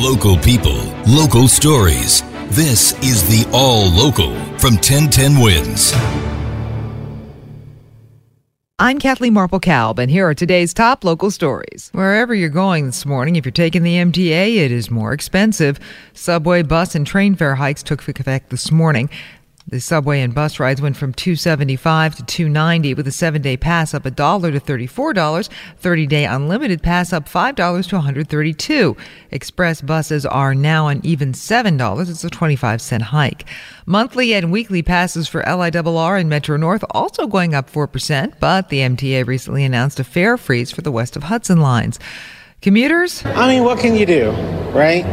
Local people, local stories. This is the All Local from 1010 Wins. I'm Kathleen Marple Kalb, and here are today's top local stories. Wherever you're going this morning, if you're taking the MTA, it is more expensive. Subway, bus, and train fare hikes took effect this morning. The subway and bus rides went from 275 to 290 with a 7-day pass up a dollar to $34, 30-day unlimited pass up $5 to 132. Express buses are now an even $7. It's a 25 cent hike. Monthly and weekly passes for LIRR and Metro North also going up 4%, but the MTA recently announced a fare freeze for the west of Hudson lines. Commuters? I mean, what can you do, right?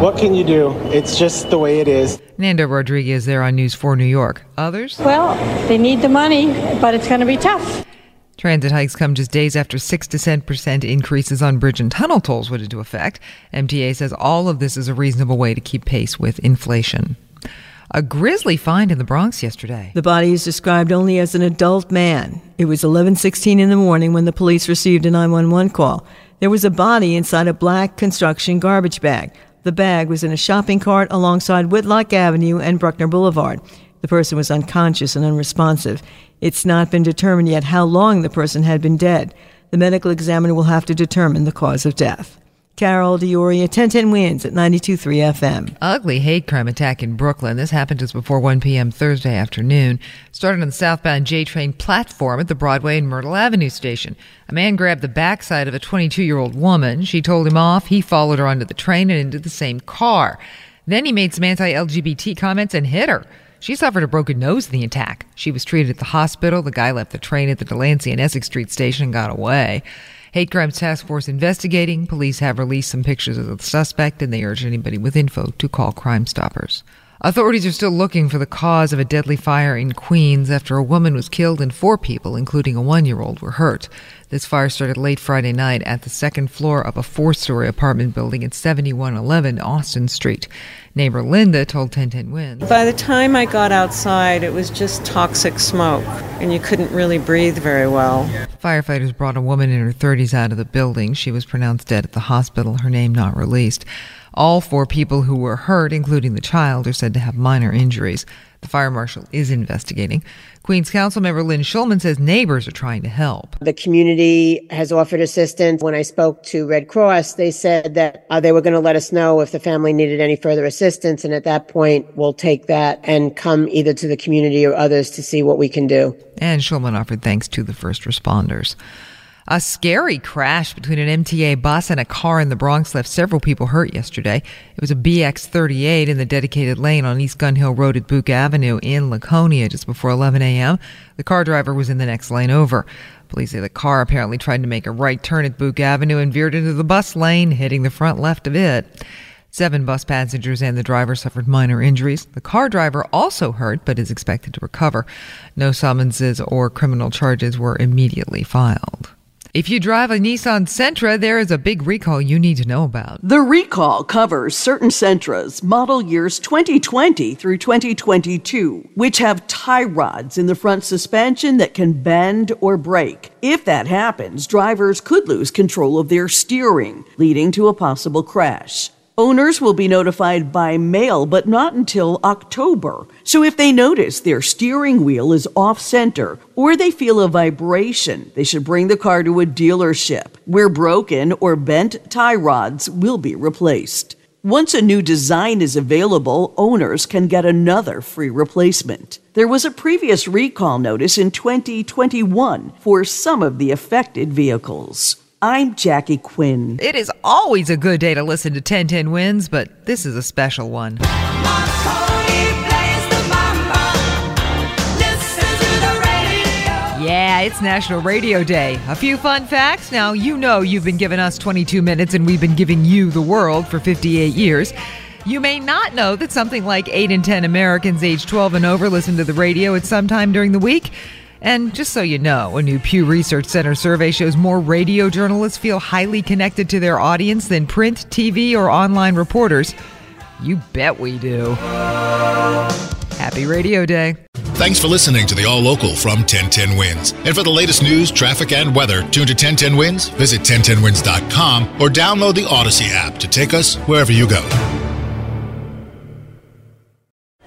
What can you do? It's just the way it is. Nando Rodriguez there on News 4 New York. Others? Well, they need the money, but it's going to be tough. Transit hikes come just days after 6 to 10% increases on bridge and tunnel tolls went into effect. MTA says all of this is a reasonable way to keep pace with inflation. A grisly find in the Bronx yesterday. The body is described only as an adult man. It was 11:16 in the morning when the police received a 911 call. There was a body inside a black construction garbage bag. The bag was in a shopping cart alongside Whitlock Avenue and Bruckner Boulevard. The person was unconscious and unresponsive. It's not been determined yet how long the person had been dead. The medical examiner will have to determine the cause of death. Carol D'Auria, 1010 wins at 92.3 FM. Ugly hate crime attack in Brooklyn. This happened just before 1 p.m. Thursday afternoon. Started on the southbound J train platform at the Broadway and Myrtle Avenue station. A man grabbed the backside of a 22 year old woman. She told him off. He followed her onto the train and into the same car. Then he made some anti LGBT comments and hit her. She suffered a broken nose in the attack. She was treated at the hospital. The guy left the train at the Delancey and Essex Street station and got away. Hate Crimes Task Force investigating. Police have released some pictures of the suspect and they urge anybody with info to call Crime Stoppers. Authorities are still looking for the cause of a deadly fire in Queens after a woman was killed and four people, including a one year old, were hurt. This fire started late Friday night at the second floor of a four story apartment building at 7111 Austin Street. Neighbor Linda told 1010 Wins. By the time I got outside, it was just toxic smoke, and you couldn't really breathe very well. Firefighters brought a woman in her 30s out of the building. She was pronounced dead at the hospital, her name not released. All four people who were hurt, including the child, are said to have minor injuries. The fire marshal is investigating. Queens Council member Lynn Schulman says neighbors are trying to help. The community has offered assistance. When I spoke to Red Cross, they said that uh, they were going to let us know if the family needed any further assistance. And at that point, we'll take that and come either to the community or others to see what we can do. And Schulman offered thanks to the first responders. A scary crash between an MTA bus and a car in the Bronx left several people hurt yesterday. It was a BX 38 in the dedicated lane on East Gun Hill Road at Bouck Avenue in Laconia just before 11 a.m. The car driver was in the next lane over. Police say the car apparently tried to make a right turn at Bouck Avenue and veered into the bus lane, hitting the front left of it. Seven bus passengers and the driver suffered minor injuries. The car driver also hurt, but is expected to recover. No summonses or criminal charges were immediately filed. If you drive a Nissan Sentra, there is a big recall you need to know about. The recall covers certain Sentras, model years 2020 through 2022, which have tie rods in the front suspension that can bend or break. If that happens, drivers could lose control of their steering, leading to a possible crash. Owners will be notified by mail, but not until October. So if they notice their steering wheel is off center or they feel a vibration, they should bring the car to a dealership where broken or bent tie rods will be replaced. Once a new design is available, owners can get another free replacement. There was a previous recall notice in 2021 for some of the affected vehicles. I'm Jackie Quinn. It is always a good day to listen to 1010 Wins, but this is a special one. Yeah, it's National Radio Day. A few fun facts. Now, you know you've been giving us 22 minutes and we've been giving you the world for 58 years. You may not know that something like 8 in 10 Americans age 12 and over listen to the radio at some time during the week. And just so you know, a new Pew Research Center survey shows more radio journalists feel highly connected to their audience than print, TV, or online reporters. You bet we do. Happy Radio Day. Thanks for listening to the All Local from 1010 Wins. And for the latest news, traffic, and weather, tune to 1010 Wins, visit 1010wins.com, or download the Odyssey app to take us wherever you go.